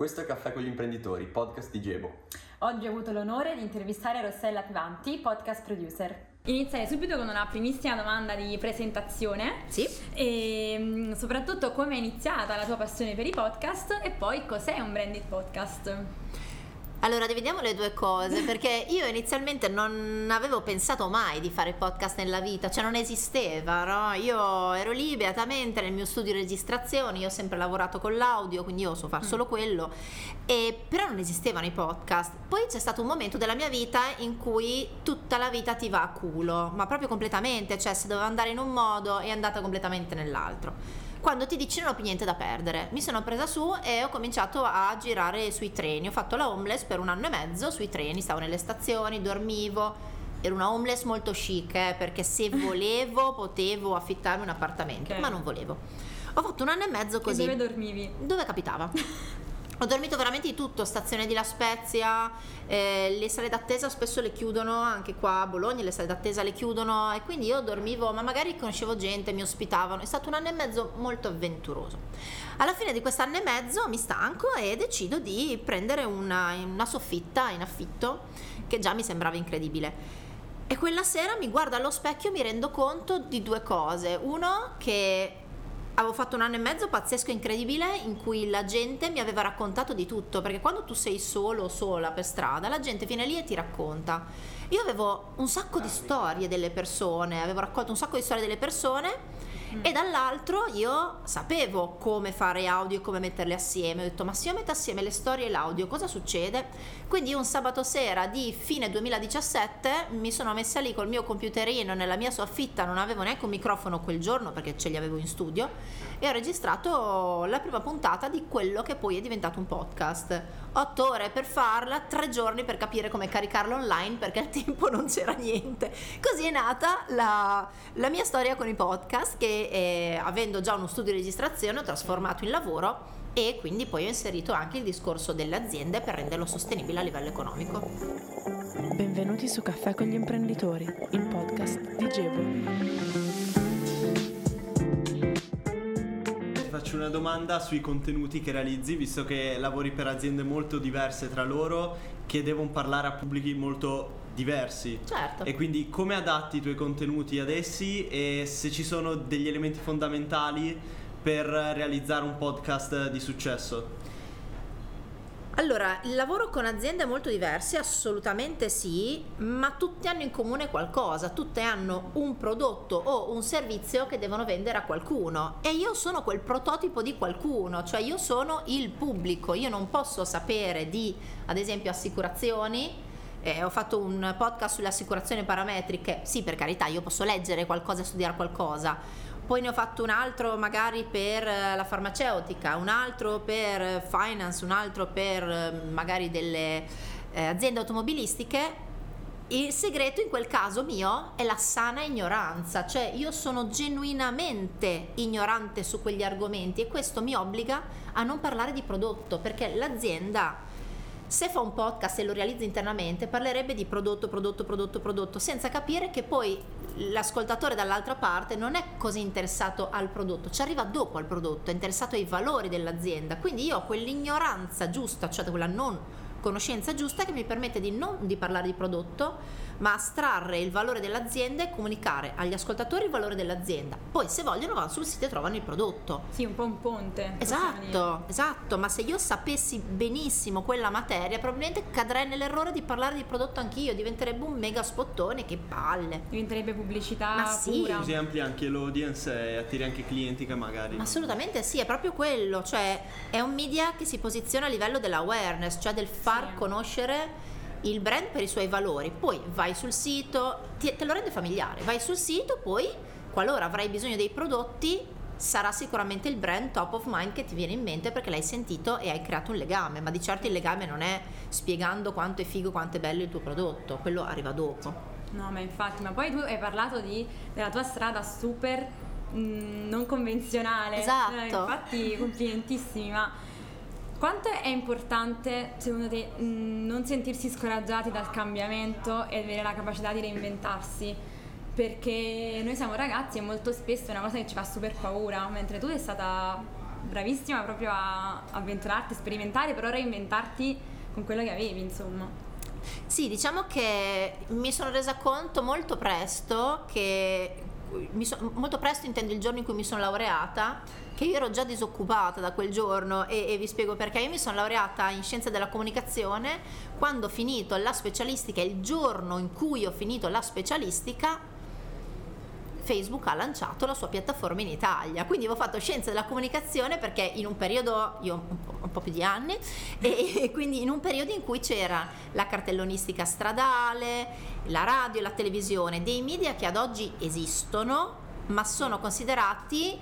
Questo è Caffè con gli imprenditori, podcast di Gebo. Oggi ho avuto l'onore di intervistare Rossella Pivanti, podcast producer. Inizierei subito con una primissima domanda di presentazione. Sì. E mm, soprattutto come è iniziata la tua passione per i podcast e poi cos'è un branded podcast? Allora, dividiamo le due cose perché io inizialmente non avevo pensato mai di fare podcast nella vita, cioè non esisteva, no? Io ero lì beatamente nel mio studio di registrazioni, io ho sempre lavorato con l'audio, quindi io so fare solo mm. quello, e, però non esistevano i podcast. Poi c'è stato un momento della mia vita in cui tutta la vita ti va a culo, ma proprio completamente, cioè se dovevo andare in un modo è andata completamente nell'altro quando ti dici non ho più niente da perdere. Mi sono presa su e ho cominciato a girare sui treni. Ho fatto la homeless per un anno e mezzo sui treni, stavo nelle stazioni, dormivo. Ero una homeless molto chic eh, perché se volevo potevo affittarmi un appartamento, okay. ma non volevo. Ho fatto un anno e mezzo così. E dove dormivi? Dove capitava. Ho dormito veramente di tutto, stazione di La Spezia, eh, le sale d'attesa spesso le chiudono, anche qua a Bologna le sale d'attesa le chiudono e quindi io dormivo, ma magari conoscevo gente, mi ospitavano, è stato un anno e mezzo molto avventuroso. Alla fine di quest'anno e mezzo mi stanco e decido di prendere una, una soffitta in affitto che già mi sembrava incredibile. E quella sera mi guardo allo specchio e mi rendo conto di due cose. Uno, che avevo fatto un anno e mezzo pazzesco incredibile in cui la gente mi aveva raccontato di tutto, perché quando tu sei solo o sola per strada, la gente viene lì e ti racconta. Io avevo un sacco di storie delle persone, avevo raccolto un sacco di storie delle persone mm. e dall'altro io sapevo come fare audio e come metterle assieme. Ho detto, ma se io metto assieme le storie e l'audio, cosa succede? Quindi un sabato sera di fine 2017 mi sono messa lì col mio computerino nella mia soffitta, non avevo neanche un microfono quel giorno perché ce li avevo in studio e ho registrato la prima puntata di quello che poi è diventato un podcast. Otto ore per farla, tre giorni per capire come caricarla online perché al tempo non c'era niente. Così è nata la, la mia storia con i podcast che eh, avendo già uno studio di registrazione ho trasformato in lavoro e quindi poi ho inserito anche il discorso delle aziende per renderlo sostenibile a livello economico. Benvenuti su Caffè con gli imprenditori, il podcast di Gebo. Faccio una domanda sui contenuti che realizzi, visto che lavori per aziende molto diverse tra loro, che devono parlare a pubblici molto diversi. Certo. E quindi come adatti i tuoi contenuti ad essi e se ci sono degli elementi fondamentali per realizzare un podcast di successo? Allora, il lavoro con aziende molto diverse, assolutamente sì, ma tutte hanno in comune qualcosa, tutte hanno un prodotto o un servizio che devono vendere a qualcuno. E io sono quel prototipo di qualcuno, cioè io sono il pubblico, io non posso sapere di, ad esempio, assicurazioni. Eh, ho fatto un podcast sulle assicurazioni parametriche, sì per carità io posso leggere qualcosa, studiare qualcosa, poi ne ho fatto un altro magari per eh, la farmaceutica, un altro per finance, un altro per eh, magari delle eh, aziende automobilistiche. Il segreto in quel caso mio è la sana ignoranza, cioè io sono genuinamente ignorante su quegli argomenti e questo mi obbliga a non parlare di prodotto perché l'azienda se fa un podcast e lo realizza internamente, parlerebbe di prodotto, prodotto, prodotto, prodotto, senza capire che poi l'ascoltatore dall'altra parte non è così interessato al prodotto, ci arriva dopo al prodotto, è interessato ai valori dell'azienda. Quindi io ho quell'ignoranza giusta, cioè quella non conoscenza giusta che mi permette di non di parlare di prodotto, ma astrarre il valore dell'azienda e comunicare agli ascoltatori il valore dell'azienda. Poi se vogliono vanno sul sito e trovano il prodotto. Sì, un po' un ponte. Esatto, esatto, ma se io sapessi benissimo quella materia, probabilmente cadrei nell'errore di parlare di prodotto anch'io, diventerebbe un mega spottone, che palle. Diventerebbe pubblicità ma sì. pura. Così ampli anche l'audience e attiri anche clienti che magari... Ma assolutamente sì, è proprio quello, cioè è un media che si posiziona a livello dell'awareness, cioè del far sì. conoscere il brand per i suoi valori, poi vai sul sito, ti, te lo rende familiare, vai sul sito, poi qualora avrai bisogno dei prodotti sarà sicuramente il brand top of mind che ti viene in mente perché l'hai sentito e hai creato un legame, ma di certo il legame non è spiegando quanto è figo, quanto è bello il tuo prodotto, quello arriva dopo. No, ma infatti, ma poi tu hai parlato di, della tua strada super mh, mm, non convenzionale. Esatto. Eh, infatti, complimentissimi, ma quanto è importante, secondo te, non sentirsi scoraggiati dal cambiamento e avere la capacità di reinventarsi? Perché noi siamo ragazzi e molto spesso è una cosa che ci fa super paura, mentre tu è stata bravissima proprio a avventurarti, sperimentare, però reinventarti con quello che avevi, insomma. Sì, diciamo che mi sono resa conto molto presto che so- molto presto intendo il giorno in cui mi sono laureata che io ero già disoccupata da quel giorno e, e vi spiego perché. Io mi sono laureata in scienze della comunicazione quando ho finito la specialistica il giorno in cui ho finito la specialistica Facebook ha lanciato la sua piattaforma in Italia. Quindi avevo fatto scienze della comunicazione perché in un periodo, io un po', un po più di anni, e, quindi in un periodo in cui c'era la cartellonistica stradale, la radio, la televisione, dei media che ad oggi esistono, ma sono considerati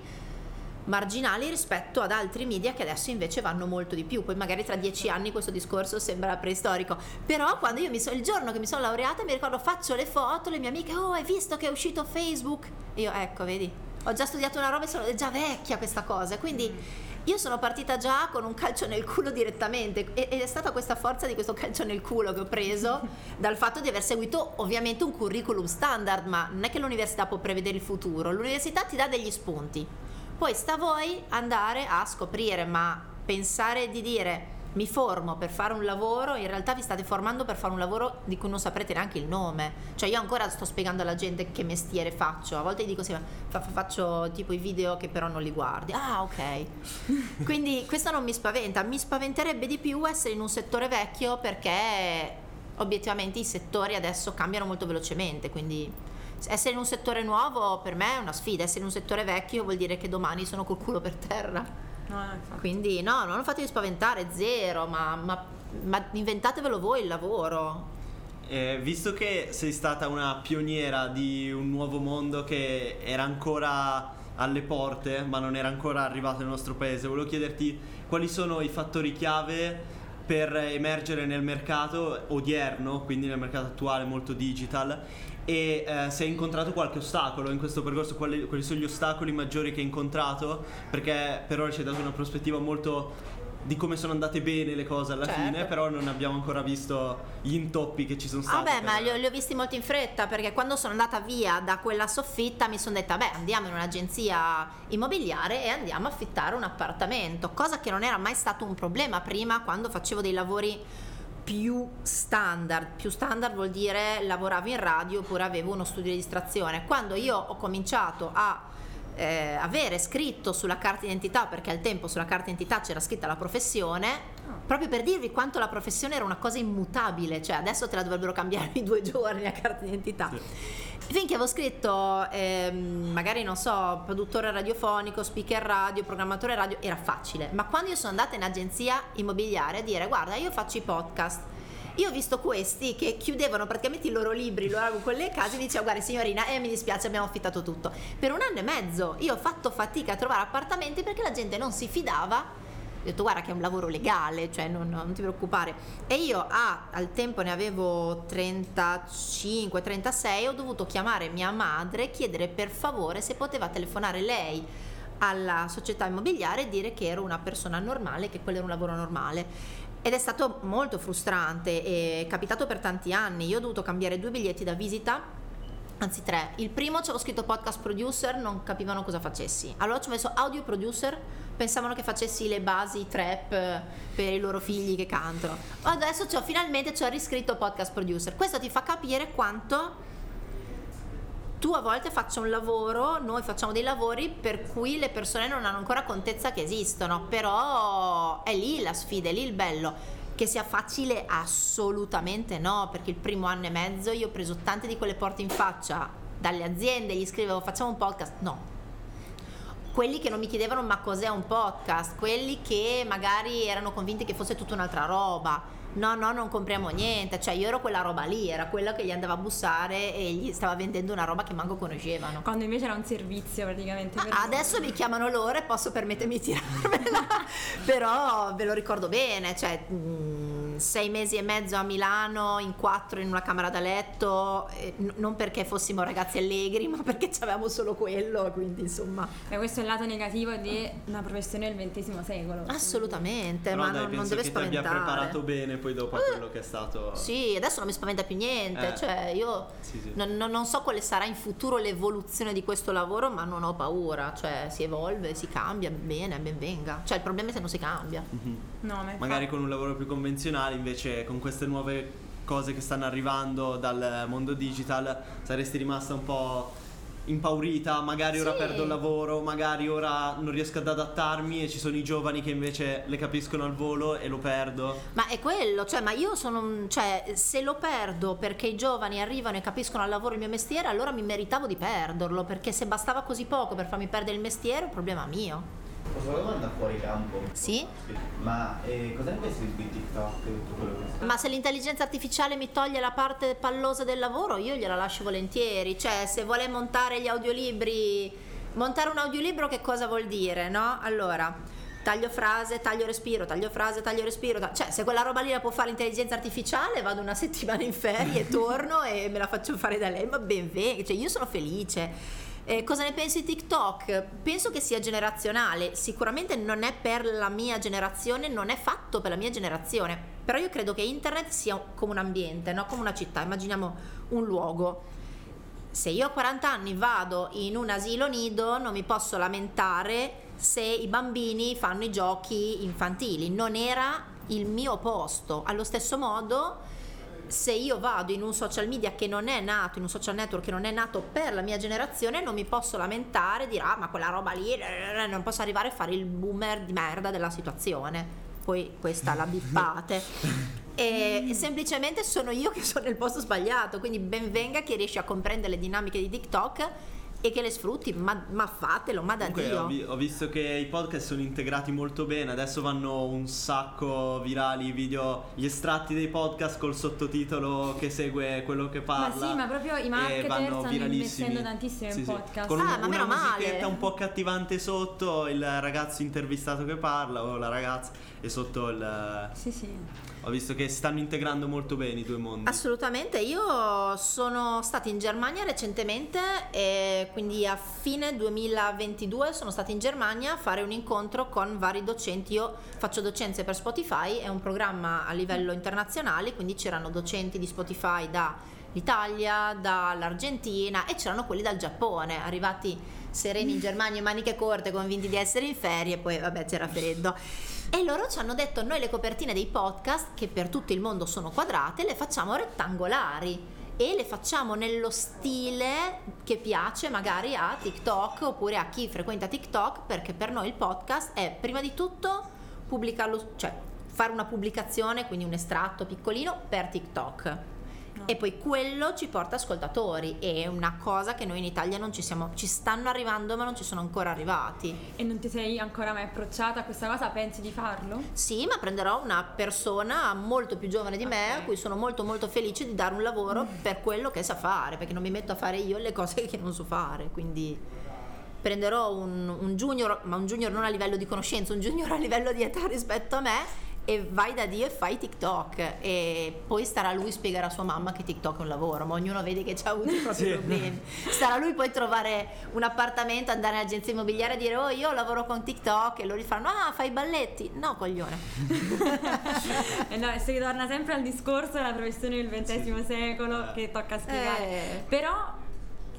marginali rispetto ad altri media che adesso invece vanno molto di più. Poi magari tra dieci anni questo discorso sembra preistorico. Però quando io mi sono, il giorno che mi sono laureata mi ricordo faccio le foto, le mie amiche, oh hai visto che è uscito Facebook? E io ecco, vedi, ho già studiato una roba e sono già vecchia questa cosa. Quindi io sono partita già con un calcio nel culo direttamente ed è stata questa forza di questo calcio nel culo che ho preso dal fatto di aver seguito ovviamente un curriculum standard, ma non è che l'università può prevedere il futuro, l'università ti dà degli spunti poi sta a voi andare a scoprire, ma pensare di dire mi formo per fare un lavoro, in realtà vi state formando per fare un lavoro di cui non saprete neanche il nome. Cioè io ancora sto spiegando alla gente che mestiere faccio, a volte dico sì, fa, faccio tipo i video che però non li guardi. Ah ok. Quindi questo non mi spaventa, mi spaventerebbe di più essere in un settore vecchio perché obiettivamente i settori adesso cambiano molto velocemente, quindi essere in un settore nuovo per me è una sfida, essere in un settore vecchio vuol dire che domani sono col culo per terra. No, Quindi no, non fatevi spaventare, zero, ma, ma, ma inventatevelo voi il lavoro. Eh, visto che sei stata una pioniera di un nuovo mondo che era ancora alle porte, ma non era ancora arrivato nel nostro paese, volevo chiederti quali sono i fattori chiave per emergere nel mercato odierno, quindi nel mercato attuale molto digital e eh, se hai incontrato qualche ostacolo in questo percorso, quali, quali, sono gli ostacoli maggiori che hai incontrato, perché per ora ci hai dato una prospettiva molto di come sono andate bene le cose alla certo. fine, però non abbiamo ancora visto gli intoppi che ci sono stati. Vabbè, ma li ho, li ho, visti molto in fretta perché quando sono andata via da quella soffitta mi sono detta, beh, andiamo in un'agenzia immobiliare e andiamo a affittare un appartamento, cosa che non era mai stato un problema prima quando facevo dei lavori più standard. Più standard vuol dire lavoravo in radio oppure avevo uno studio di distrazione. Quando io ho cominciato a eh, avere scritto sulla carta d'identità, perché al tempo sulla carta d'identità c'era scritta la professione, proprio per dirvi quanto la professione era una cosa immutabile, cioè adesso te la dovrebbero cambiare in due giorni la carta d'identità. Sì. Finché avevo scritto, ehm, magari non so, produttore radiofonico, speaker radio, programmatore radio, era facile. Ma quando io sono andata in agenzia immobiliare a dire, guarda, io faccio i podcast, io ho visto questi che chiudevano praticamente i loro libri, loro con quelle case e dicevo guarda signorina, eh mi dispiace abbiamo affittato tutto. Per un anno e mezzo io ho fatto fatica a trovare appartamenti perché la gente non si fidava detto guarda che è un lavoro legale, cioè non, non ti preoccupare. E io ah, al tempo ne avevo 35, 36, ho dovuto chiamare mia madre e chiedere per favore se poteva telefonare lei alla società immobiliare e dire che ero una persona normale, che quello era un lavoro normale. Ed è stato molto frustrante, è capitato per tanti anni. Io ho dovuto cambiare due biglietti da visita anzi tre. Il primo c'avevo scritto podcast producer, non capivano cosa facessi. Allora ci ho messo audio producer, pensavano che facessi le basi trap per i loro figli che cantano. Adesso c'ho, finalmente ci ho riscritto podcast producer. Questo ti fa capire quanto tu a volte faccia un lavoro, noi facciamo dei lavori per cui le persone non hanno ancora contezza che esistono, però è lì la sfida, è lì il bello che sia facile? Assolutamente no, perché il primo anno e mezzo io ho preso tante di quelle porte in faccia dalle aziende, gli scrivevo facciamo un podcast, no. Quelli che non mi chiedevano ma cos'è un podcast, quelli che magari erano convinti che fosse tutta un'altra roba, no no non compriamo niente, cioè io ero quella roba lì, era quella che gli andava a bussare e gli stava vendendo una roba che manco conoscevano. Quando invece era un servizio praticamente. Ah, adesso mi chiamano loro e posso permettermi di tirarmela, però ve lo ricordo bene, cioè... Mm, sei mesi e mezzo a Milano, in quattro in una camera da letto, eh, n- non perché fossimo ragazzi allegri, ma perché avevamo solo quello, quindi insomma, Beh, questo è il lato negativo di una professione del XX secolo. assolutamente, Però ma dai, non, non deve che ti abbia spaventare. preparato bene poi dopo a quello che è stato. Sì, adesso non mi spaventa più niente, Eh. cioè io Sì, sì. non, non- so quale sarà in futuro l'evoluzione di questo lavoro, ma non ho paura, cioè si evolve, si cambia, bene, ben venga. Cioè il problema è se non si cambia. Mhm. No, ma Magari con un lavoro più convenzionale, invece con queste nuove cose che stanno arrivando dal mondo digital, saresti rimasta un po' impaurita, magari ora Sì. perdo il lavoro, magari ora non riesco ad adattarmi e ci sono i giovani che invece le capiscono al volo e lo perdo. Ma è quello, cioè, ma io sono, un- cioè, se lo perdo perché i giovani arrivano e capiscono al lavoro il mio mestiere, allora mi meritavo di perderlo, perché se bastava così poco per farmi perdere il mestiere, è un problema mio. Posso una domanda fuori campo? Sì? Ma eh, cosa ne pensi di TikTok e tutto quello che Ma se l'intelligenza artificiale mi toglie la parte pallosa del lavoro, io gliela lascio volentieri. Cioè, se vuole montare gli audiolibri, montare un audiolibro che cosa vuol dire, no? Allora, taglio frase, taglio respiro, taglio frase, taglio respiro. Cioè, se quella roba lì la può fare l'intelligenza artificiale, vado una settimana in ferie, torno e me la faccio fare da lei, ma ben venga. Cioè, io sono felice. Eh, cosa ne pensi di TikTok? Penso che sia generazionale, sicuramente non è per la mia generazione, non è fatto per la mia generazione, però io credo che internet sia come un ambiente, no? come una città, immaginiamo un luogo. Se io a 40 anni vado in un asilo nido non mi posso lamentare se i bambini fanno i giochi infantili, non era il mio posto. Allo stesso modo se io vado in un social media che non è nato, in un social network che non è nato per la mia generazione, non mi posso lamentare e dire ah ma quella roba lì, eh, non posso arrivare a fare il boomer di merda della situazione. Poi questa la bippate. E, semplicemente sono io che sono nel posto sbagliato, quindi ben venga chi riesce a comprendere le dinamiche di TikTok e che le sfrutti, ma, ma fatelo, ma da Comunque Dio. ho, vi- ho visto che i podcast sono integrati molto bene, adesso vanno un sacco virali i video, gli estratti dei podcast col sottotitolo che segue quello che Ma parla. sì, ma proprio i marketer vanno stanno investendo tantissimo in podcast. Con Ah, un- ma una meno male. musichetta un po' accattivante sotto, il ragazzo intervistato che parla o la ragazza e sotto il... Sì, sì. Ho visto che stanno integrando molto bene i due mondi. Assolutamente, io sono stata in Germania recentemente e quindi a fine 2022 sono stata in Germania a fare un incontro con vari docenti. Io faccio docenze per Spotify, è un programma a livello internazionale, quindi c'erano docenti di Spotify dall'Italia, dall'Argentina e c'erano quelli dal Giappone, arrivati sereni in Germania in maniche corte, convinti di essere in ferie, poi vabbè c'era freddo. E loro ci hanno detto noi le copertine dei podcast, che per tutto il mondo sono quadrate, le facciamo rettangolari e le facciamo nello stile che piace magari a TikTok oppure a chi frequenta TikTok, perché per noi il podcast è prima di tutto pubblicarlo, cioè fare una pubblicazione, quindi un estratto piccolino per TikTok. E poi quello ci porta ascoltatori, è una cosa che noi in Italia non ci siamo, ci stanno arrivando ma non ci sono ancora arrivati. E non ti sei ancora mai approcciata a questa cosa? Pensi di farlo? Sì, ma prenderò una persona molto più giovane di me Ok. a cui sono molto molto felice di dare un lavoro per quello che sa fare, perché non mi metto a fare io le cose che non so fare, quindi prenderò un, un junior, ma un junior non a livello di conoscenza, un junior a livello di età rispetto a me e vai da Dio e fai TikTok e poi starà lui spiegare a sua mamma che TikTok è un lavoro, ma ognuno vede che c'ha avuto i propri Sì. problemi. Starà lui poi trovare un appartamento, andare all'agenzia immobiliare e dire oh io lavoro con TikTok e loro gli fanno ah fai i balletti. No coglione. E no, si ritorna sempre al discorso della professione del XX secolo Eh. che tocca spiegare. Eh. Però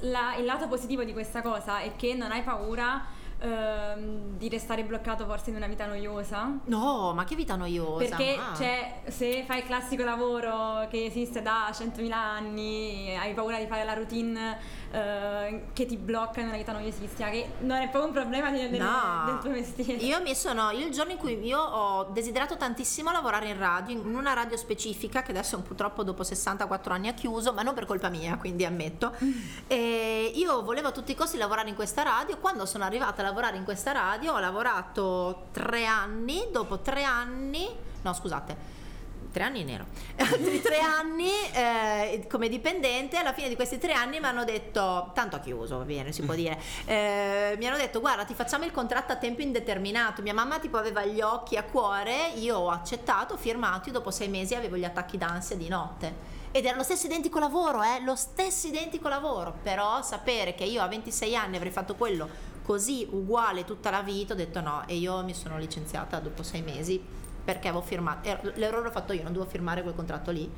la- il lato positivo di questa cosa è che non hai paura ehm, di restare bloccato forse in una vita noiosa. No, ma che vita noiosa. Perché ma- cioè, se fai il classico lavoro che esiste da 100.000 anni, hai paura di fare la routine eh, che ti blocca una vita noiosissima, che non è proprio un problema del, del- No. del tuo mestiere. Io mi sono, io il giorno in cui io ho desiderato tantissimo lavorare in radio, in una radio specifica che adesso purtroppo dopo 64 anni ha chiuso, ma non per colpa mia, quindi ammetto. E io volevo a tutti i costi lavorare in questa radio. Quando sono arrivata a lavorare in questa radio ho lavorato tre anni, dopo tre anni, no scusate, tre anni nero, altri tre anni eh, come dipendente, alla fine di questi tre anni mi hanno detto, tanto ha chiuso, va bene, si può dire, eh, mi hanno detto guarda ti facciamo il contratto a tempo indeterminato, mia mamma tipo aveva gli occhi a cuore, io ho accettato, ho firmato dopo sei mesi avevo gli attacchi d'ansia di notte. Ed era lo stesso identico lavoro, eh, lo stesso identico lavoro, però sapere che io a 26 anni avrei fatto quello così uguale tutta la vita, ho detto no. E io mi sono licenziata dopo sei mesi perché avevo firmato, er- l'errore l'ho fatto io, non dovevo firmare quel contratto lì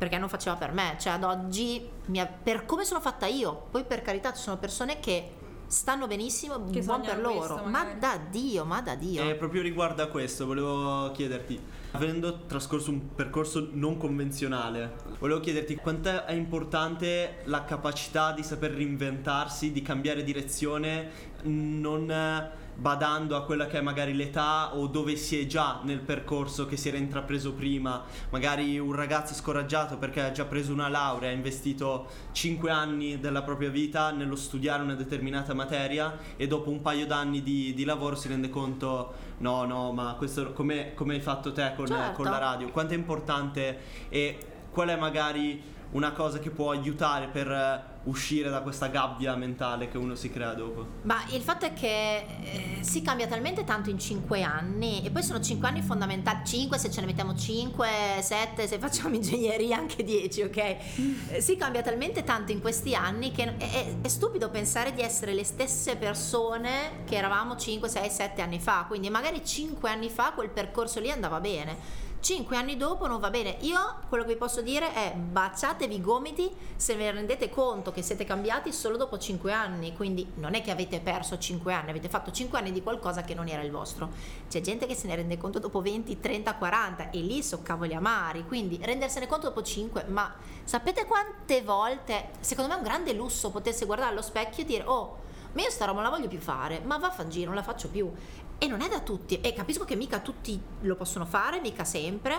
perché non faceva per me, cioè ad oggi ha- per come sono fatta io, poi per carità ci sono persone che stanno benissimo, Che buon per loro, questo, ma da Dio, ma da Dio. E proprio riguardo a questo, volevo chiederti, avendo trascorso un percorso non convenzionale, volevo chiederti quanto è importante la capacità di saper reinventarsi, di cambiare direzione, non eh, badando a quella che è magari l'età o dove si è già nel percorso che si era intrapreso prima. Magari un ragazzo scoraggiato perché ha già preso una laurea, ha investito 5 anni della propria vita nello studiare una determinata materia e dopo un paio d'anni di, di lavoro si rende conto no, no, ma questo come, come hai fatto te con, Certo. con la radio? Quanto è importante e qual è magari una cosa che può aiutare per eh, uscire da questa gabbia mentale che uno si crea dopo? Ma il fatto è che eh, si cambia talmente tanto in 5 anni e poi sono 5 anni fondamentali, 5 se ce ne mettiamo 5, 7 se facciamo ingegneria anche 10, ok? Eh, Si cambia talmente tanto in questi anni che è, è- stupido pensare di essere le stesse persone che eravamo 5, 6, 7 anni fa, quindi magari 5 anni fa quel percorso lì andava bene. Cinque anni dopo non va bene. Io quello che vi posso dire è baciatevi i gomiti se vi rendete conto che siete cambiati solo dopo cinque anni. Quindi non è che avete perso cinque anni, avete fatto cinque anni di qualcosa che non era il vostro. C'è gente che se ne rende conto dopo 20, 30, 40 e lì so cavoli amari. Quindi rendersene conto dopo cinque, ma sapete quante volte, secondo me è un grande lusso potersi guardare allo specchio e dire oh, ma io sta roba non la voglio più fare, ma vaffanculo, non la faccio più. E non è da tutti, e capisco che mica tutti lo possono fare, mica sempre,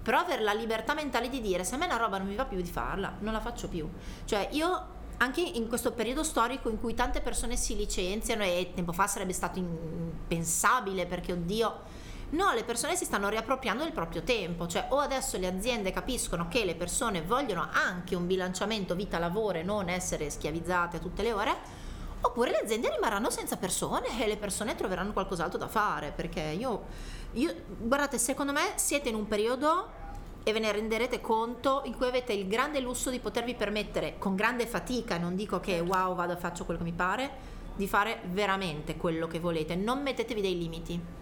però avere la libertà mentale di dire se a me una roba non mi va più di farla, non la faccio più. Cioè io anche in questo periodo storico in cui tante persone si licenziano e tempo fa sarebbe stato impensabile perché oddio No, le persone si stanno riappropriando del proprio tempo, cioè o adesso le aziende capiscono che le persone vogliono anche un bilanciamento vita-lavoro e non essere schiavizzate a tutte le ore, oppure le aziende rimarranno senza persone e le persone troveranno qualcos'altro da fare, perché io, io guardate, secondo me siete in un periodo e ve ne renderete conto in cui avete il grande lusso di potervi permettere con grande fatica, non dico che wow vado faccio quello che mi pare, di fare veramente quello che volete, non mettetevi dei limiti.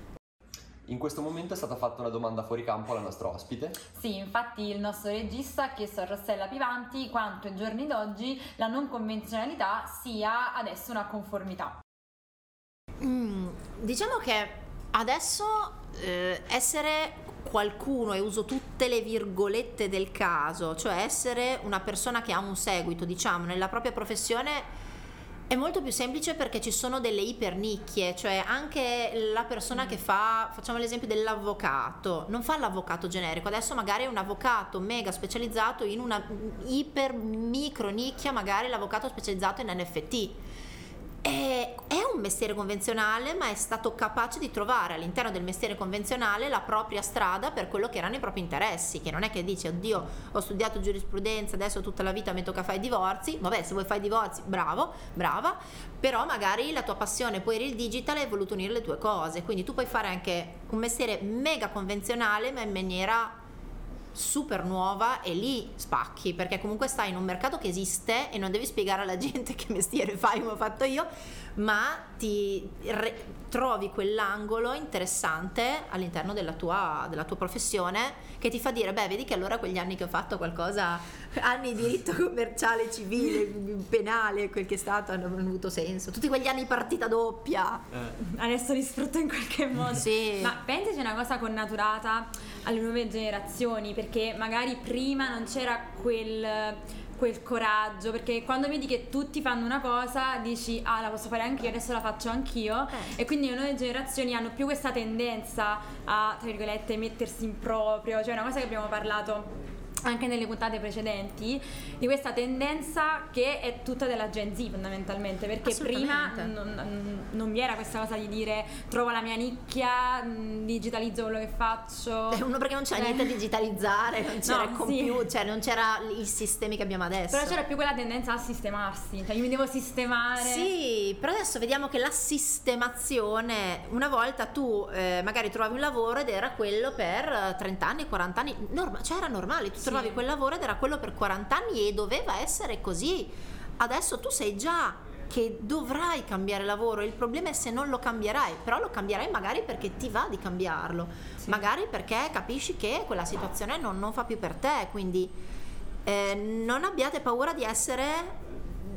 In questo momento è stata fatta una domanda fuori campo alla nostra ospite. Sì, infatti il nostro regista ha chiesto a Rossella Pivanti quanto ai giorni d'oggi la non convenzionalità sia adesso una conformità. Mm, diciamo che adesso eh, essere qualcuno, e uso tutte le virgolette del caso, cioè essere una persona che ha un seguito, diciamo, nella propria professione è molto più semplice perché ci sono delle ipernicchie, cioè anche la persona che fa, facciamo l'esempio dell'avvocato, non fa l'avvocato generico, adesso magari è un avvocato mega specializzato in una iper micro nicchia, magari l'avvocato specializzato in NFT. È, è un mestiere convenzionale, ma è stato capace di trovare all'interno del mestiere convenzionale la propria strada per quello che erano i propri interessi. Che non è che dici, oddio, ho studiato giurisprudenza, adesso tutta la vita mi tocca fare i divorzi. Vabbè, se vuoi fare i divorzi, bravo, brava. Però magari la tua passione poi era il digital e hai voluto unire le tue cose. Quindi tu puoi fare anche un mestiere mega convenzionale, ma in maniera super nuova e lì spacchi perché comunque stai in un mercato che esiste e non devi spiegare alla gente che mestiere fai come ho fatto io ma ti re- trovi quell'angolo interessante all'interno della tua, della tua professione che ti fa dire beh vedi che allora quegli anni che ho fatto qualcosa anni di diritto commerciale civile penale quel che è stato hanno avuto senso tutti quegli anni partita doppia Eh, Adesso li sfrutto in qualche modo. Sì. Ma pensaci una cosa connaturata alle nuove generazioni, perché magari prima non c'era quel, quel coraggio, perché quando vedi che tutti fanno una cosa dici ah la posso fare anch'io, adesso la faccio anch'io Eh. e quindi le nuove generazioni hanno più questa tendenza a, tra virgolette, mettersi in proprio, cioè una cosa che abbiamo parlato anche nelle puntate precedenti di questa tendenza che è tutta della Gen Z fondamentalmente perché prima non, non vi era questa cosa di dire trovo la mia nicchia mh, digitalizzo quello che faccio Eh, Uno perché non c'era Eh. niente da digitalizzare, non c'era No, il sì. computer, cioè non c'era i sistemi che abbiamo adesso. però c'era più quella tendenza a sistemarsi cioè io mi devo sistemare Sì, però adesso vediamo che la sistemazione, una volta tu eh, magari trovavi un lavoro ed era quello per eh, 30 anni, 40 anni, norma- cioè era normale, tu Sì. Trovavi quel lavoro ed era quello per 40 anni e doveva essere così. Adesso tu sai già che dovrai cambiare lavoro, il problema è se non lo cambierai, però lo cambierai magari perché ti va di cambiarlo, Sì. magari perché capisci che quella situazione non, non fa più per te, quindi eh, non abbiate paura di essere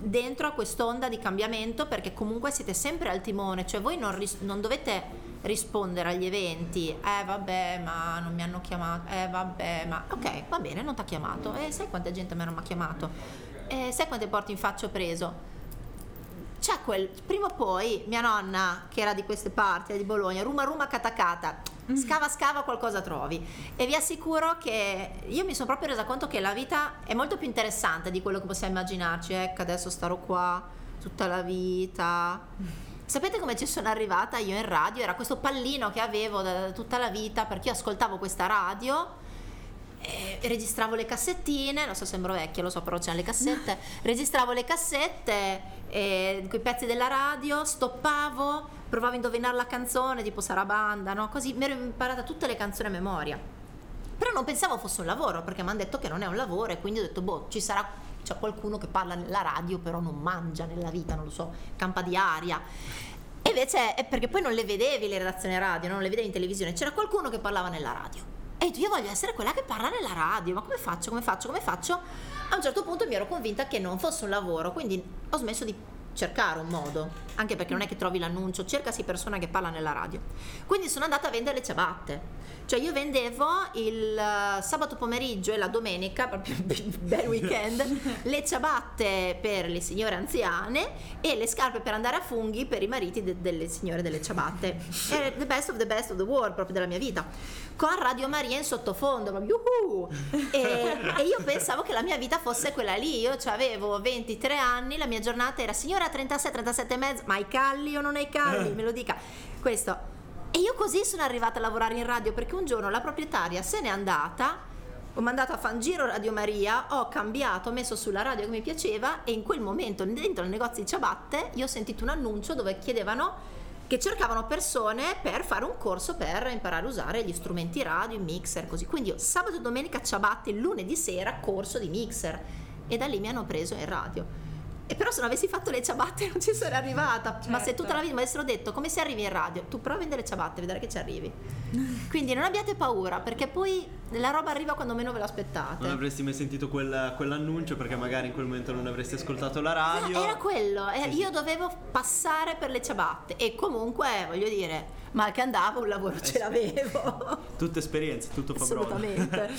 dentro a quest'onda di cambiamento perché comunque siete sempre al timone, cioè voi non, ris- non dovete rispondere agli eventi, eh vabbè ma non mi hanno chiamato, eh vabbè ma ok va bene non ti ha chiamato, e sai quanta gente a me non mi ha chiamato, eh, sai quante porte in faccia ho preso, c'è quel prima o poi mia nonna che era di queste parti di Bologna ruma ruma catacata scava scava qualcosa trovi. E vi assicuro che io mi sono proprio resa conto che la vita è molto più interessante di quello che possiamo immaginarci. Ecco adesso starò qua tutta la vita sapete come ci sono arrivata io in radio era questo pallino che avevo da da tutta la vita perché io ascoltavo questa radio e registravo le cassettine, non so sembro vecchia, lo so, però c'erano le cassette. registravo le cassette, eh, quei pezzi della radio, stoppavo, provavo a indovinare la canzone, tipo Sarabanda, no? Così mi ero imparata tutte le canzoni a memoria. Però non pensavo fosse un lavoro, perché mi hanno detto che non è un lavoro e quindi ho detto, boh, ci sarà c'è qualcuno che parla nella radio, però non mangia nella vita, non lo so, campa di aria. E invece è perché poi non le vedevi le redazioni radio, non le vedevi in televisione, c'era qualcuno che parlava nella radio. E io voglio essere quella che parla nella radio, ma come faccio, come faccio, come faccio? A un certo punto mi ero convinta che non fosse un lavoro, quindi ho smesso di cercare un modo, anche perché non è che trovi l'annuncio, cercasi persona che parla nella radio. Quindi sono andata a vendere le ciabatte. Cioè io vendevo il eh, sabato pomeriggio e la domenica, proprio bel weekend, le ciabatte per le signore anziane e le scarpe per andare a funghi per i mariti de- delle signore delle ciabatte. È the best of the best of the world proprio della mia vita. Con Radio Maria in sottofondo, yuhu! E, e io pensavo che la mia vita fosse quella lì. Io cioè, avevo 23 anni, la mia giornata era signora 36, 37 e mezzo, ma hai calli o non hai calli? Me lo dica. Questo. E io così sono arrivata a lavorare in radio perché un giorno la proprietaria se n'è andata, ho mandato a fan giro Radio Maria, ho cambiato, ho messo sulla radio che mi piaceva e in quel momento dentro il negozio di ciabatte io ho sentito un annuncio dove chiedevano che cercavano persone per fare un corso per imparare a usare gli strumenti radio, i mixer, così. Quindi io sabato e domenica ciabatte, lunedì sera corso di mixer e da lì mi hanno preso in radio. E però se non avessi fatto le ciabatte non ci sarei arrivata. Ma se Certo. tutta la vita mi avessero detto come si arrivi in radio, tu prova a vendere ciabatte, vedrai che ci arrivi. Quindi non abbiate paura, perché poi la roba arriva quando meno ve l'aspettate. Non avresti mai sentito quel- quell'annuncio perché magari in quel momento non avresti ascoltato la radio. Era quello, eh, Sì, sì. io dovevo passare per le ciabatte e comunque voglio dire, mal che andavo un lavoro Eh ce l'avevo. Tutte esperienze, tutto fa. Assolutamente.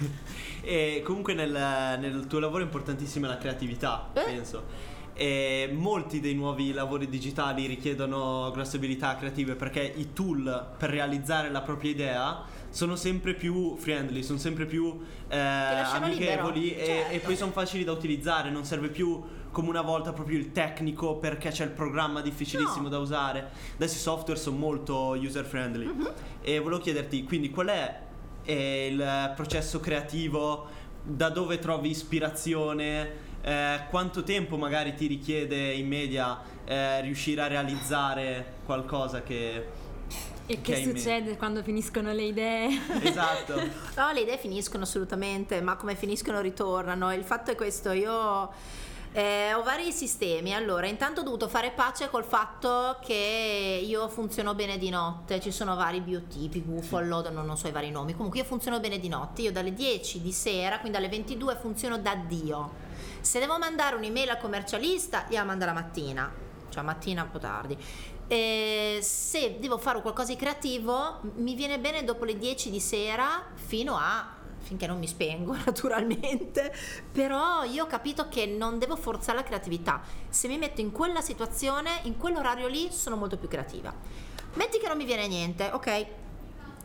e comunque nel, nel tuo lavoro è importantissima la creatività, Eh. penso. E molti dei nuovi lavori digitali richiedono grosse abilità creative perché i tool per realizzare la propria idea sono sempre più friendly, sono sempre più eh, amichevoli e, certo. e poi sono facili da utilizzare, non serve più come una volta proprio il tecnico perché c'è il programma difficilissimo No. da usare. Adesso i software sono molto user friendly. Mhm. E volevo chiederti, quindi qual è eh, il processo creativo? Da dove trovi ispirazione? Eh, quanto tempo magari ti richiede in media eh, riuscire a realizzare qualcosa che... E che che succede quando finiscono le idee? Esatto. No, le idee finiscono assolutamente, ma come finiscono ritornano. Il fatto è questo, io eh, ho vari sistemi. Allora, intanto ho dovuto fare pace col fatto che io funziono bene di notte. Ci sono vari biotipi, Buffalo, non, non so i vari nomi. Comunque io funziono bene di notte. Io dalle 10 di sera, quindi alle 22 funziono da Dio. Se devo mandare un'email al commercialista, io la mando la mattina, cioè mattina un po' tardi. E se devo fare qualcosa di creativo, mi viene bene dopo le 10 di sera fino a finché non mi spengo naturalmente, però io ho capito che non devo forzare la creatività. Se mi metto in quella situazione, in quell'orario lì, sono molto più creativa. Metti che non mi viene niente, ok?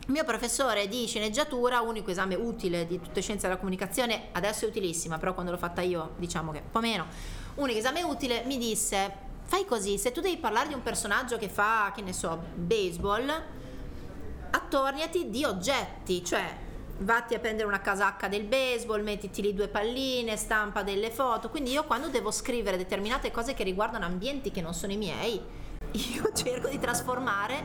Il mio professore di sceneggiatura, unico esame utile di tutte scienze della comunicazione, adesso è utilissima, però quando l'ho fatta io diciamo che un po' meno, unico esame utile, mi disse, fai così, se tu devi parlare di un personaggio che fa, che ne so, baseball, attorniati di oggetti, cioè vatti a prendere una casacca del baseball, mettiti lì due palline, stampa delle foto. Quindi io quando devo scrivere determinate cose che riguardano ambienti che non sono i miei, io cerco di trasformare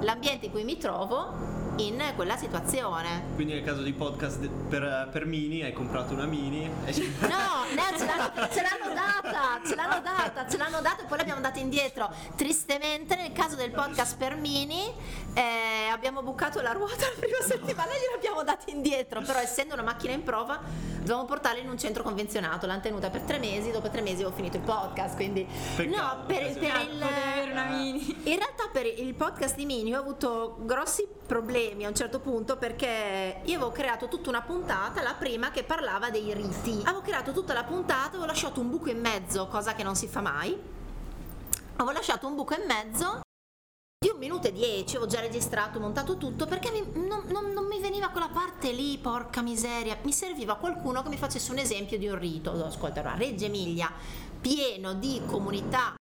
l'ambiente in cui mi trovo in quella situazione. Quindi nel caso di podcast per, per Mini hai comprato una Mini e No, no, ce l'hanno, ce l'hanno data, ce l'hanno data, ce l'hanno data e poi l'abbiamo data indietro. Tristemente nel caso del podcast per Mini eh, abbiamo bucato la ruota la prima settimana e gliel'abbiamo data indietro, però essendo una macchina in prova dovevamo portarla in un centro convenzionato, l'hanno tenuta per tre mesi, dopo tre mesi ho finito il podcast, quindi... Peccato, no, per, per il... avere una mini. In realtà per il podcast di Mini ho avuto grossi problemi a un certo punto perché io avevo creato tutta una puntata, la prima che parlava dei riti. Avevo creato tutta la puntata, avevo lasciato un buco in mezzo, cosa che non si fa mai. Avevo lasciato un buco in mezzo di un minuto e dieci, avevo già registrato, montato tutto perché mi- non, non- non mi veniva quella parte lì, porca miseria. Mi serviva qualcuno che mi facesse un esempio di un rito. Ascolta, allora, Reggio Emilia, pieno di comunità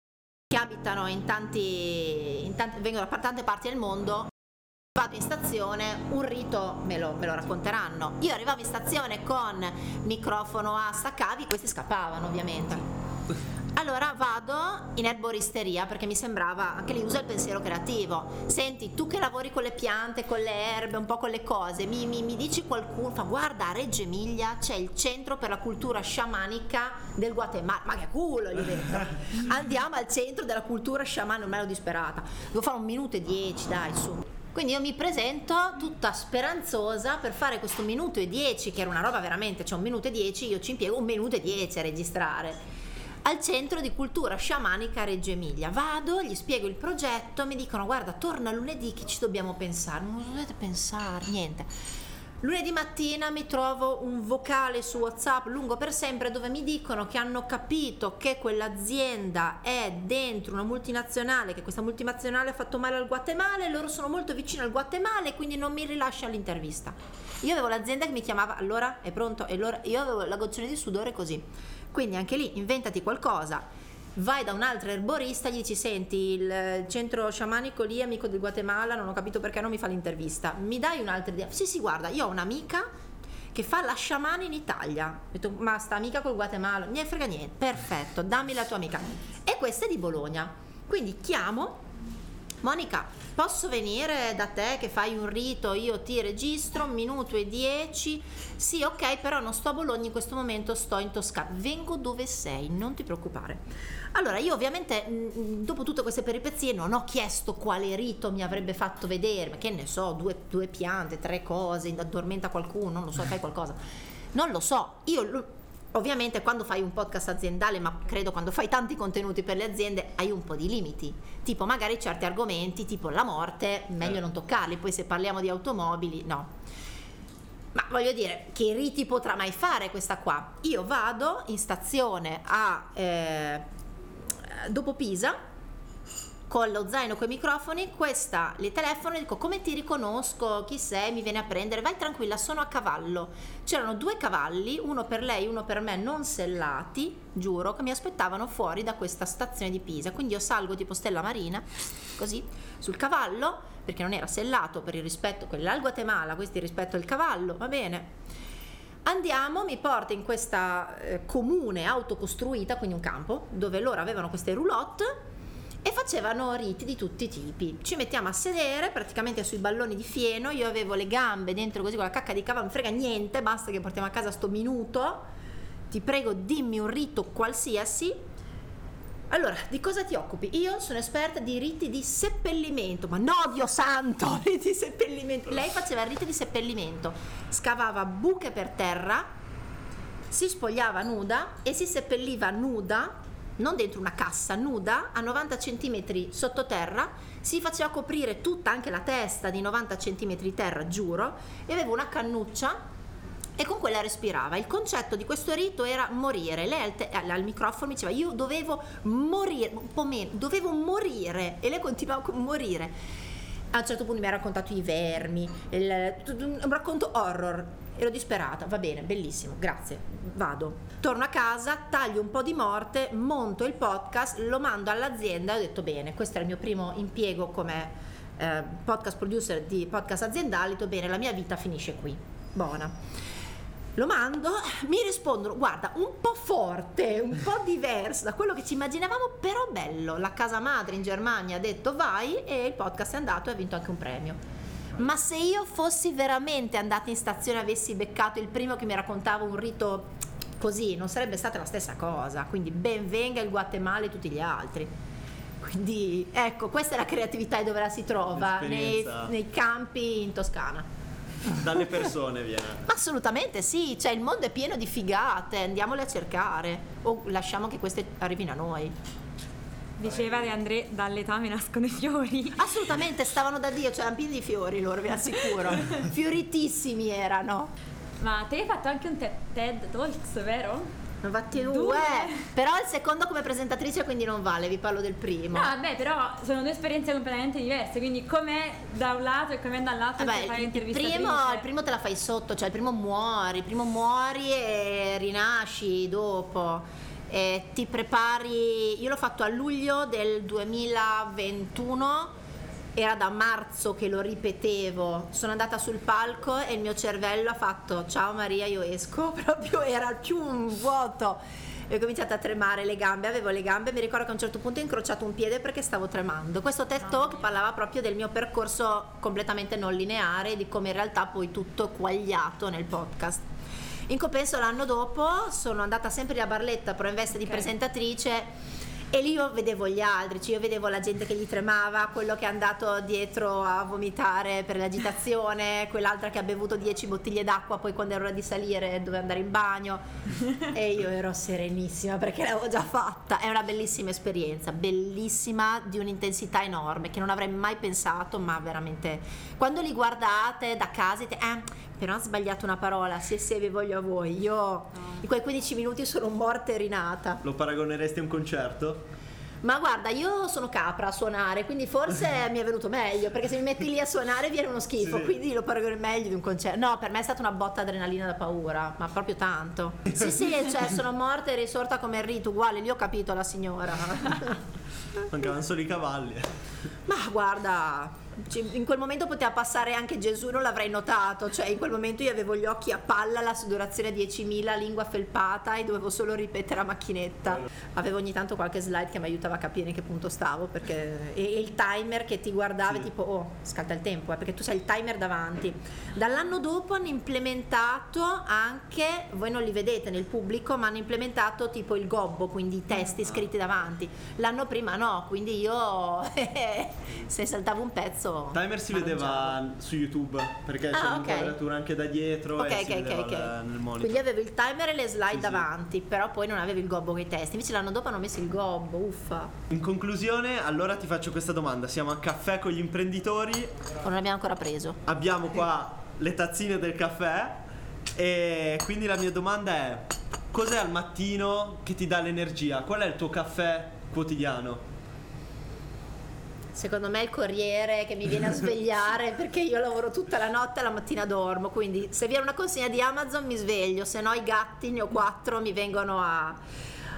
che abitano in tanti, in tanti- vengono da tante parti del mondo. Vado in stazione, un rito me lo, me lo racconteranno. Io arrivavo in stazione con microfono a staccavi, questi scappavano ovviamente. Allora vado in erboristeria perché mi sembrava, anche lì usa il pensiero creativo. Senti, tu che lavori con le piante, con le erbe, un po' con le cose, mi, mi- mi dici qualcuno, fa guarda a Reggio Emilia c'è il centro per la cultura sciamanica del Guatemala. Ma che culo, gli detto. Andiamo al centro della cultura sciamanica, non me l'ho disperata. Devo fare un minuto e dieci, dai, su. Quindi io mi presento tutta speranzosa per fare questo minuto e dieci, che era una roba veramente, cioè un minuto e dieci, io ci impiego un minuto e dieci a registrare al centro di cultura sciamanica Reggio Emilia. Vado, gli spiego il progetto, mi dicono guarda torna lunedì che ci dobbiamo pensare. Non dovete pensare, niente. Lunedì mattina mi trovo un vocale su WhatsApp lungo per sempre dove mi dicono che hanno capito che quell'azienda è dentro una multinazionale, che questa multinazionale ha fatto male al Guatemala e loro sono molto vicini al Guatemala e quindi non mi rilasciano l'intervista. Io avevo l'azienda che mi chiamava allora è pronto e allora io avevo la goccione di sudore così. Quindi anche lì inventati qualcosa. Vai da un altro erborista, gli dici: Senti, il centro sciamanico lì, amico del Guatemala, non ho capito perché non mi fa l'intervista. Mi dai un'altra idea? Sì, sì, guarda, io ho un'amica che fa la sciamana in Italia. Ho detto, ma sta amica col Guatemala? Ne frega niente. Perfetto, dammi la tua amica. E questa è di Bologna. Quindi chiamo Monica, posso venire da te che fai un rito, io ti registro, un minuto e dieci. Sì, ok, però non sto a Bologna in questo momento, sto in Toscana. Vengo dove sei, non ti preoccupare. Allora, io ovviamente mh, dopo tutte queste peripezie non ho chiesto quale rito mi avrebbe fatto vedere, ma che ne so, due, due piante, tre cose, addormenta qualcuno, non lo so, fai qualcosa. Non lo so, io Ovviamente quando fai un podcast aziendale, ma credo quando fai tanti contenuti per le aziende, hai un po' di limiti. Tipo magari certi argomenti, tipo la morte, meglio non toccarli, poi se parliamo di automobili, no. Ma voglio dire, che riti potrà mai fare questa qua? Io vado in stazione a eh, dopo Pisa con lo zaino con i microfoni, questa le telefono e dico come ti riconosco, chi sei, mi viene a prendere, vai tranquilla, sono a cavallo. C'erano due cavalli, uno per lei, uno per me, non sellati, giuro, che mi aspettavano fuori da questa stazione di Pisa. Quindi io salgo tipo Stella Marina, così, sul cavallo, perché non era sellato per il rispetto, quello al Guatemala, questo il rispetto del cavallo, va bene. Andiamo, mi porta in questa eh, comune autocostruita, quindi un campo, dove loro avevano queste roulotte e facevano riti di tutti i tipi. Ci mettiamo a sedere praticamente sui balloni di fieno, io avevo le gambe dentro così con la cacca di cavallo, non frega niente, basta che portiamo a casa sto minuto. Ti prego, dimmi un rito qualsiasi. Allora, di cosa ti occupi? Io sono esperta di riti di seppellimento, ma no, Dio santo, riti di seppellimento. Lei faceva riti di seppellimento, scavava buche per terra, si spogliava nuda e si seppelliva nuda, non dentro una cassa, nuda, a 90 cm sottoterra, si faceva coprire tutta anche la testa di 90 cm terra, giuro, e aveva una cannuccia e con quella respirava. Il concetto di questo rito era morire. Lei al, te- al microfono mi diceva io dovevo morire, un po' meno, dovevo morire e lei continuava con morire. A un certo punto mi ha raccontato i vermi, il- un racconto horror. Ero disperata, va bene, bellissimo, grazie, vado. Torno a casa, taglio un po' di morte, monto il podcast, lo mando all'azienda e ho detto bene, questo è il mio primo impiego come eh, podcast producer di podcast aziendali, ho detto bene, la mia vita finisce qui. Buona. Lo mando, mi rispondono, guarda, un po' forte, un po' diverso da quello che ci immaginavamo, però bello. La casa madre in Germania ha detto vai e il podcast è andato e ha vinto anche un premio. Ma se io fossi veramente andata in stazione e avessi beccato il primo che mi raccontava un rito così, non sarebbe stata la stessa cosa. Quindi ben venga il Guatemala e tutti gli altri. Quindi ecco, questa è la creatività e dove la si trova nei, nei campi in Toscana. Dalle persone viene. Ma assolutamente sì, cioè il mondo è pieno di figate, andiamole a cercare o lasciamo che queste arrivino a noi. Diceva De André, dall'età mi nascono i fiori. Assolutamente, stavano da Dio, c'erano pieni di fiori loro, vi assicuro. Fioritissimi erano. Ma te hai fatto anche un TED, TED Talks, vero? Ne fatti due. Due. Però il secondo come presentatrice quindi non vale, vi parlo del primo. No, vabbè, però sono due esperienze completamente diverse, quindi com'è da un lato e com'è dall'altro Vabbè, fai il, il primo, il primo te la fai sotto, cioè il primo muori, il primo muori e rinasci dopo. E ti prepari, io l'ho fatto a luglio del 2021, era da marzo che lo ripetevo, sono andata sul palco e il mio cervello ha fatto ciao Maria io esco, proprio era più un vuoto. E ho cominciato a tremare le gambe, avevo le gambe, mi ricordo che a un certo punto ho incrociato un piede perché stavo tremando. Questo TED Talk parlava proprio del mio percorso completamente non lineare, di come in realtà poi tutto è quagliato nel podcast. In compenso l'anno dopo sono andata sempre a Barletta, però in veste di Ok. presentatrice e lì io vedevo gli altri, cioè io vedevo la gente che gli tremava, quello che è andato dietro a vomitare per l'agitazione, quell'altra che ha bevuto 10 bottiglie d'acqua, poi quando era ora di salire doveva andare in bagno e io ero serenissima perché l'avevo già fatta. È una bellissima esperienza, bellissima di un'intensità enorme che non avrei mai pensato, ma veramente quando li guardate da casa dite, eh, però ha sbagliato una parola, sì sì vi voglio a voi. Io in quei 15 minuti sono morta e rinata. Lo paragoneresti a un concerto? Ma guarda, io sono capra a suonare, quindi forse mi è venuto meglio, perché se mi metti lì a suonare viene uno schifo, Sì. quindi lo paragono meglio di un concerto. No, per me è stata una botta adrenalina da paura, ma proprio tanto. Sì, sì, cioè sono morta e risorta come il rito, uguale, lì ho capito la signora. Mancavano solo i cavalli. Ma guarda, in quel momento poteva passare anche Gesù, non l'avrei notato, cioè in quel momento io avevo gli occhi a palla, la sudorazione a 10.000, lingua felpata e dovevo solo ripetere a macchinetta. Avevo ogni tanto qualche slide che mi aiutava a capire in che punto stavo perché, e, il timer che ti guardava Sì. tipo, oh, scatta il tempo, eh, perché tu sai il timer davanti. Dall'anno dopo hanno implementato anche, voi non li vedete nel pubblico, ma hanno implementato tipo il gobbo, quindi i testi scritti davanti. L'anno prima no, quindi io se saltavo un pezzo... Timer si vedeva su YouTube perché c'è Ah, ok. l'inquadratura anche da dietro Ok, e si ok, ok, vedeva ok. al- nel monitor. Quindi avevo il timer e le slide Sì, sì. davanti, però poi non avevo il gobbo con i testi. Invece l'anno dopo hanno messo il gobbo, uffa. In conclusione, allora ti faccio questa domanda. Siamo a caffè con gli imprenditori, O non l'abbiamo ancora preso. abbiamo qua le tazzine del caffè e quindi la mia domanda è cos'è al mattino che ti dà l'energia? Qual è il tuo caffè quotidiano? Secondo me è il corriere che mi viene a svegliare perché io lavoro tutta la notte e la mattina dormo. Quindi se viene una consegna di Amazon mi sveglio, se no i gatti, ne ho quattro, mi vengono a,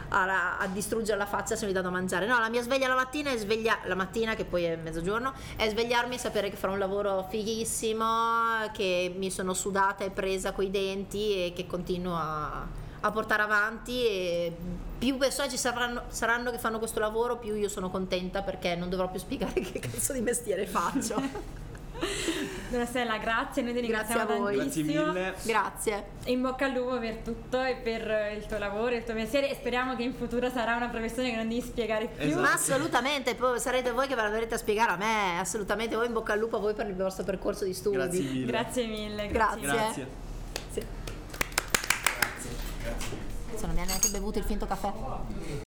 a- a distruggere la faccia se mi danno da mangiare. No, la mia sveglia la mattina è sveglia la mattina, che poi è mezzogiorno, è svegliarmi e sapere che farò un lavoro fighissimo, che mi sono sudata e presa coi denti e che continuo a, a portare avanti e più persone ci saranno, saranno che fanno questo lavoro, più io sono contenta perché non dovrò più spiegare che cazzo di mestiere faccio. Donna Stella, grazie, noi ti Grazie ringraziamo a voi. Grazie tantissimo. mille. Grazie. In bocca al lupo per tutto e per il tuo lavoro, il tuo mestiere e speriamo che in futuro sarà una professione che non devi spiegare più. Esatto. Ma assolutamente, poi sarete voi che ve la dovrete a spiegare a me, assolutamente voi in bocca al lupo a voi per il vostro percorso di studi. Grazie mille. Grazie mille. Grazie. Grazie. Non mi ha neanche bevuto il finto caffè.